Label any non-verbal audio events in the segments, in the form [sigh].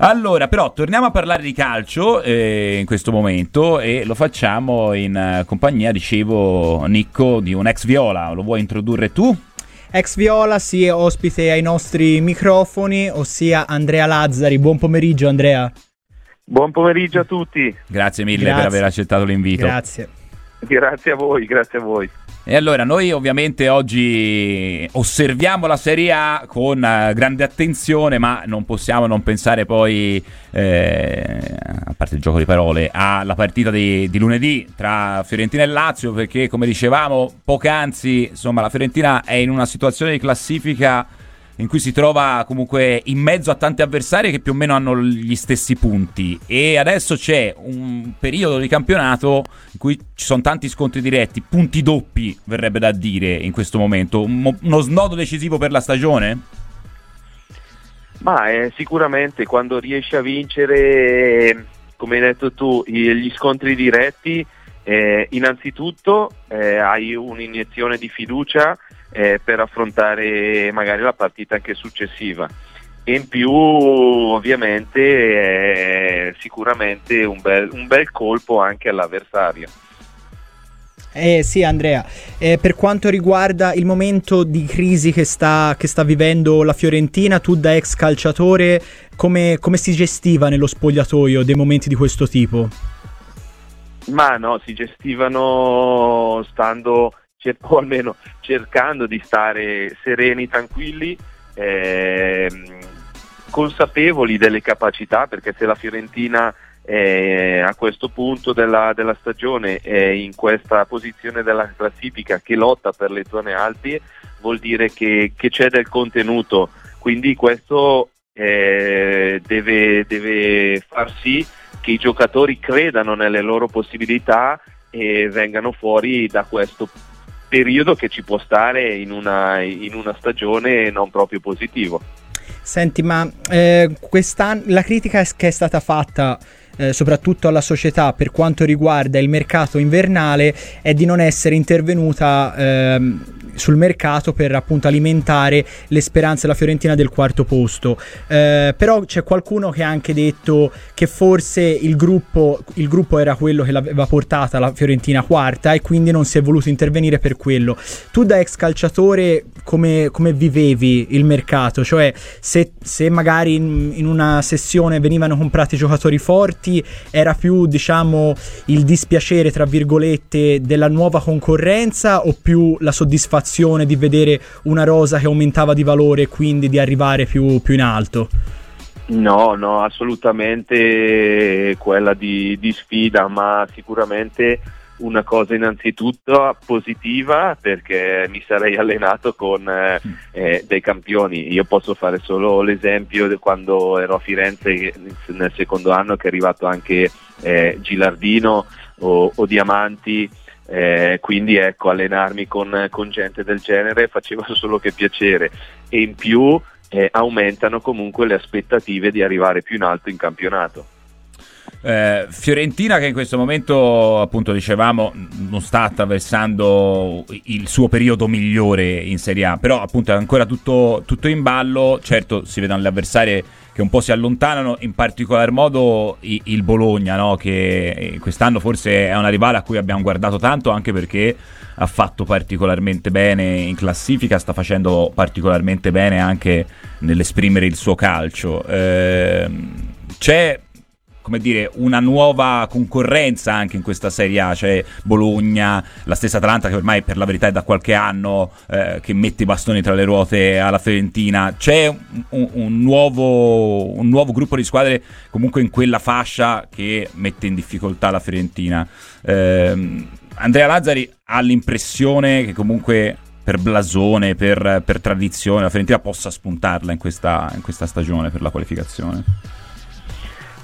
Allora, però, torniamo a parlare di calcio eh, in questo momento e lo facciamo in uh, compagnia, dicevo, Nicco, di un ex Viola. Lo vuoi introdurre tu? Ex Viola, sì, ospite ai nostri microfoni, ossia Andrea Lazzari. Buon pomeriggio, Andrea. Buon pomeriggio a tutti. Grazie mille grazie. per aver accettato l'invito. Grazie. Grazie a voi, grazie a voi. E allora noi ovviamente oggi osserviamo la Serie A con uh, grande attenzione, ma non possiamo non pensare poi, eh, a parte il gioco di parole, alla partita di, di, lunedì tra Fiorentina e Lazio, perché come dicevamo poc'anzi, insomma la Fiorentina è in una situazione di classifica in cui si trova comunque in mezzo a tanti avversari che più o meno hanno gli stessi punti e adesso c'è un periodo di campionato in cui ci sono tanti scontri diretti, punti doppi verrebbe da dire in questo momento, uno snodo decisivo per la stagione? Ma eh, sicuramente quando riesci a vincere, come hai detto tu, gli scontri diretti, eh, innanzitutto eh, hai un'iniezione di fiducia eh, per affrontare magari la partita anche successiva. E in più ovviamente è sicuramente un bel, un bel colpo anche all'avversario. Eh sì Andrea, eh, per quanto riguarda il momento di crisi che sta, che sta vivendo la Fiorentina, tu da ex calciatore come, come, si gestiva nello spogliatoio dei momenti di questo tipo? Ma no, si gestivano stando o almeno cercando di stare sereni, tranquilli, ehm, consapevoli delle capacità, perché se la Fiorentina è a questo punto della, della, stagione è in questa posizione della classifica che lotta per le zone alte, vuol dire che, che c'è del contenuto, quindi questo eh, deve, deve far sì che i giocatori credano nelle loro possibilità e vengano fuori da questo periodo che ci può stare in una, in una stagione non proprio positivo. Senti, ma eh, la critica che è stata fatta eh, soprattutto alla società per quanto riguarda il mercato invernale è di non essere intervenuta ehm, sul mercato per appunto alimentare le speranze della Fiorentina del quarto posto. Eh, però c'è qualcuno che ha anche detto che forse il gruppo, il gruppo era quello che l'aveva portata la Fiorentina quarta e quindi non si è voluto intervenire per quello. Tu da ex calciatore come, come vivevi il mercato? Cioè se, se magari in, in una sessione venivano comprati giocatori forti era più diciamo il dispiacere tra virgolette della nuova concorrenza o più la soddisfazione soddisfazione di vedere una rosa che aumentava di valore e quindi di arrivare più, più in alto? No, no, assolutamente quella di, di sfida, ma sicuramente una cosa innanzitutto positiva perché mi sarei allenato con eh, eh, dei campioni. Io posso fare solo l'esempio di quando ero a Firenze nel secondo anno che è arrivato anche eh, Gilardino o, o Diamanti eh, quindi ecco, allenarmi con, con, gente del genere faceva [laughs] solo che piacere e in più eh, aumentano comunque le aspettative di arrivare più in alto in campionato. Eh, Fiorentina che in questo momento appunto dicevamo non sta attraversando il suo periodo migliore in Serie A però appunto è ancora tutto, tutto in ballo certo si vedono le avversarie che un po' si allontanano, in particolar modo il Bologna, no? che eh, quest'anno forse è una rivale a cui abbiamo guardato tanto anche perché ha fatto particolarmente bene in classifica, sta facendo particolarmente bene anche nell'esprimere il suo calcio. Eh, c'è come dire, una nuova concorrenza anche in questa Serie A, cioè Bologna, la stessa Atalanta che ormai per la verità è da qualche anno eh, che mette i bastoni tra le ruote alla Fiorentina, c'è un, un, nuovo, un nuovo gruppo di squadre comunque in quella fascia che mette in difficoltà la Fiorentina. Eh, Andrea Lazzari ha l'impressione che comunque per blasone, per, per tradizione, la Fiorentina possa spuntarla in questa, in questa stagione per la qualificazione.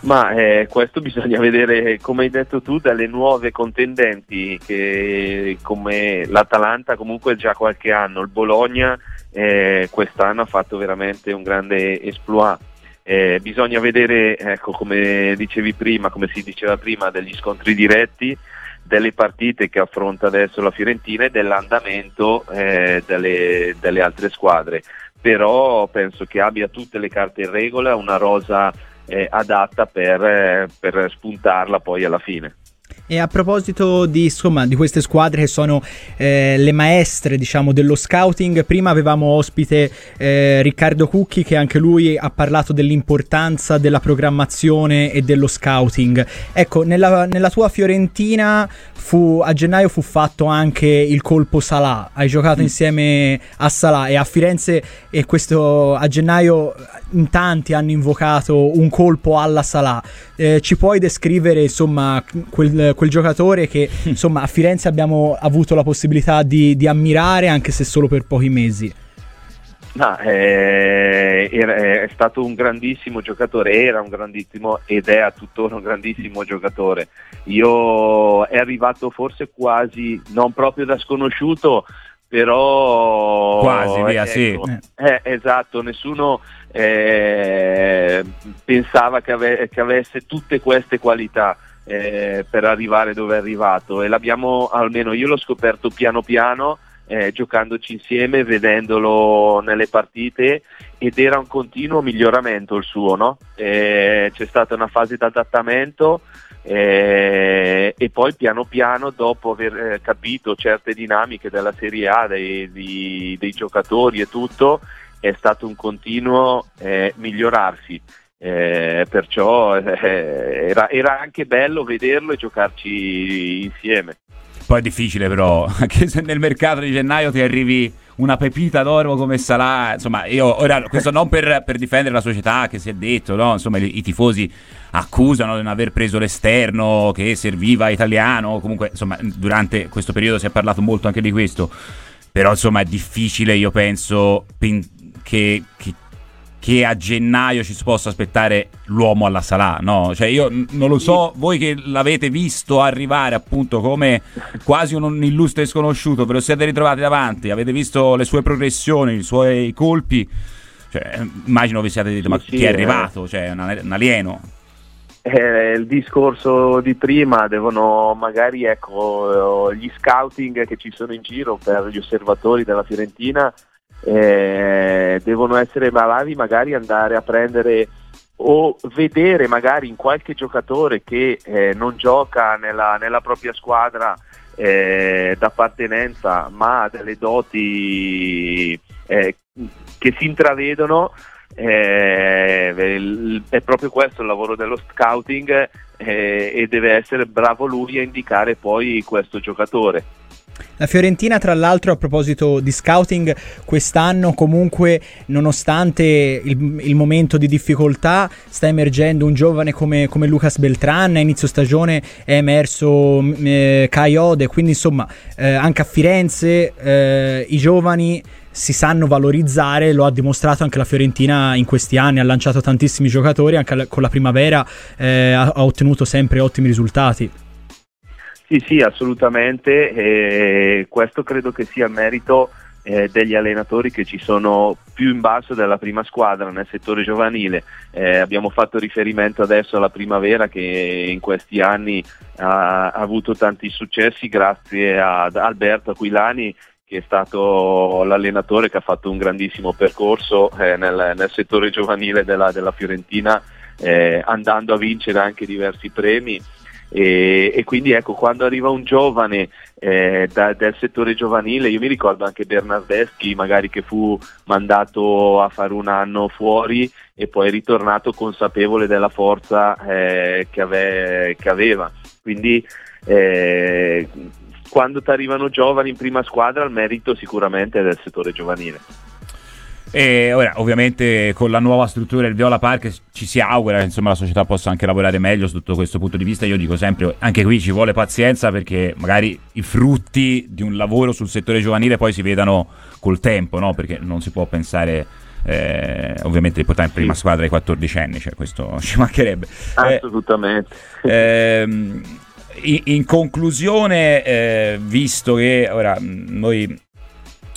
Ma eh, questo bisogna [laughs] vedere, come hai detto tu, dalle nuove contendenti che come l'Atalanta comunque già qualche anno, il Bologna eh, quest'anno ha fatto veramente un grande esploit. Eh, bisogna vedere, ecco, come dicevi prima, come si diceva prima, degli scontri diretti, delle partite che affronta adesso la Fiorentina e dell'andamento eh, delle, delle altre squadre. Però penso che abbia tutte le carte in regola, una rosa eh, adatta per, eh, per spuntarla poi alla fine. E a proposito di, insomma, di queste squadre che sono eh, le maestre diciamo, dello scouting, prima avevamo ospite eh, Riccardo Cucchi che anche lui ha parlato dell'importanza della programmazione e dello scouting. Ecco, nella, nella tua Fiorentina fu, a gennaio fu fatto anche il colpo Salà, hai giocato mm. insieme a Salà e a Firenze e questo a gennaio in tanti hanno invocato un colpo alla Salà. Eh, ci puoi descrivere insomma quel, quel, giocatore che [laughs] insomma a Firenze abbiamo avuto la possibilità di, di ammirare anche se solo per pochi mesi? No, è, è, stato un grandissimo giocatore, era un grandissimo ed è tuttora un grandissimo giocatore. Io è arrivato forse quasi, non proprio da sconosciuto, però... Quasi, via, ecco, sì. Eh, esatto, nessuno eh, pensava che, ave- che, avesse tutte queste qualità eh, per arrivare dove è arrivato e l'abbiamo, almeno io l'ho scoperto piano piano eh, giocandoci insieme, vedendolo nelle partite ed era un continuo miglioramento il suo, no? eh, c'è stata una fase di adattamento eh, e poi piano piano dopo aver eh, capito certe dinamiche della Serie A, dei, dei, dei giocatori e tutto, è stato un continuo eh, migliorarsi. Eh, perciò eh, era, era, anche bello vederlo e giocarci insieme. Poi è difficile però, [laughs] anche se nel mercato di gennaio ti arrivi una pepita d'oro come Salah, insomma, io ora questo non per, per difendere la società che si è detto, no? Insomma, i, tifosi accusano di non aver preso l'esterno che serviva italiano, comunque, insomma, durante questo periodo si è parlato molto anche di questo. Però insomma è difficile, io penso, che, che che a gennaio ci si possa aspettare l'uomo alla Salà, no? Cioè io non lo so, voi che l'avete visto arrivare appunto come quasi un illustre sconosciuto, ve lo siete ritrovati davanti, avete visto le sue progressioni, i suoi colpi, cioè, immagino vi siate detto, ma sì, chi è arrivato? Eh. Cioè, un, un alieno. Eh, il discorso di prima devono magari ecco gli scouting che ci sono in giro per gli osservatori della Fiorentina eh, devono essere bravi magari andare a prendere o vedere magari in qualche giocatore che eh, non gioca nella, nella propria squadra eh, d'appartenenza ma ha delle doti eh, che si intravedono eh, è proprio questo il lavoro dello scouting eh, e deve essere bravo lui a indicare poi questo giocatore la Fiorentina, tra l'altro, a proposito di scouting, quest'anno comunque, nonostante il, il momento di difficoltà, sta emergendo un giovane come, come Lucas Beltran. A inizio stagione è emerso mm, eh, Kai Ode, quindi insomma, eh, anche a Firenze eh, i giovani si sanno valorizzare, lo ha dimostrato anche la Fiorentina in questi anni, ha lanciato tantissimi giocatori, anche con la primavera eh, ha, ha ottenuto sempre ottimi risultati. Sì, sì, assolutamente. E questo credo che sia merito eh, degli allenatori che ci sono più in basso della prima squadra nel settore giovanile. Eh, abbiamo fatto riferimento adesso alla primavera che in questi anni ha, ha avuto tanti successi grazie ad Alberto Aquilani che è stato l'allenatore che ha fatto un grandissimo percorso eh, nel, nel, settore giovanile della, della Fiorentina eh, andando a vincere anche diversi premi e, e, quindi ecco quando arriva un giovane eh, da, del settore giovanile io mi ricordo anche Bernardeschi magari che fu mandato a fare un anno fuori e poi ritornato consapevole della forza eh, che, ave, che, aveva. Quindi eh, quando ti arrivano giovani in prima squadra il merito sicuramente è del settore giovanile e ora, ovviamente, con la nuova struttura del Viola Park ci si augura che insomma, la società possa anche lavorare meglio sotto questo punto di vista. Io dico sempre, anche qui ci vuole pazienza perché magari i frutti di un lavoro sul settore giovanile poi si vedano col tempo, no? perché non si può pensare. Eh, ovviamente di portare in prima squadra ai 14 anni, cioè questo [laughs] ci mancherebbe. Assolutamente. Eh, ehm, in, in, conclusione, eh, visto che ora noi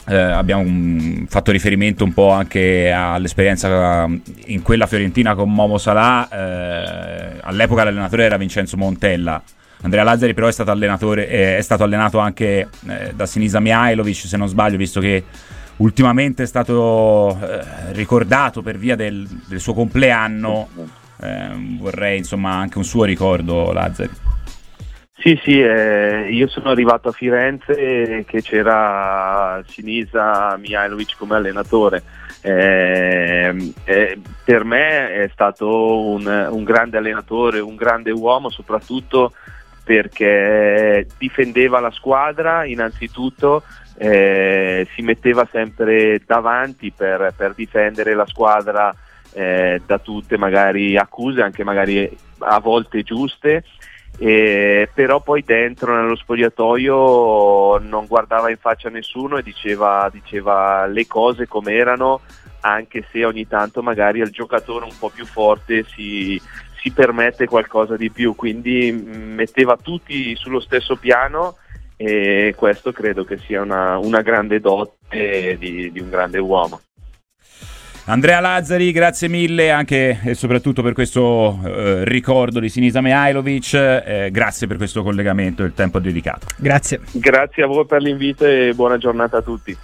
eh, abbiamo un, fatto riferimento un po' anche all'esperienza in quella fiorentina con Momo Salah. Eh, all'epoca l'allenatore era Vincenzo Montella. Andrea Lazzari però è stato, eh, è stato allenato anche eh, da Sinisa Mihailovic, se non sbaglio, visto che ultimamente è stato eh, ricordato per via del, del suo compleanno eh, vorrei insomma anche un suo ricordo, Lazzari. Sì, sì, eh, io sono arrivato a Firenze che c'era Sinisa Mihailovic come allenatore. Eh, eh, per me è stato un, un, grande allenatore, un grande uomo, soprattutto perché difendeva la squadra innanzitutto, eh, si metteva sempre davanti per, per difendere la squadra eh, da tutte magari accuse, anche magari a volte giuste eh, però poi dentro nello spogliatoio non guardava in faccia nessuno e diceva, diceva le cose come erano anche se ogni tanto magari al giocatore un po' più forte si, si permette qualcosa di più. Quindi metteva tutti sullo stesso piano e questo credo che sia una, una grande dote di, di un grande uomo Andrea Lazzari, grazie mille anche e soprattutto per questo eh, ricordo di Sinisa Mihailovic. Eh, grazie per questo collegamento e il tempo dedicato. Grazie. Grazie a voi per l'invito e buona giornata a tutti.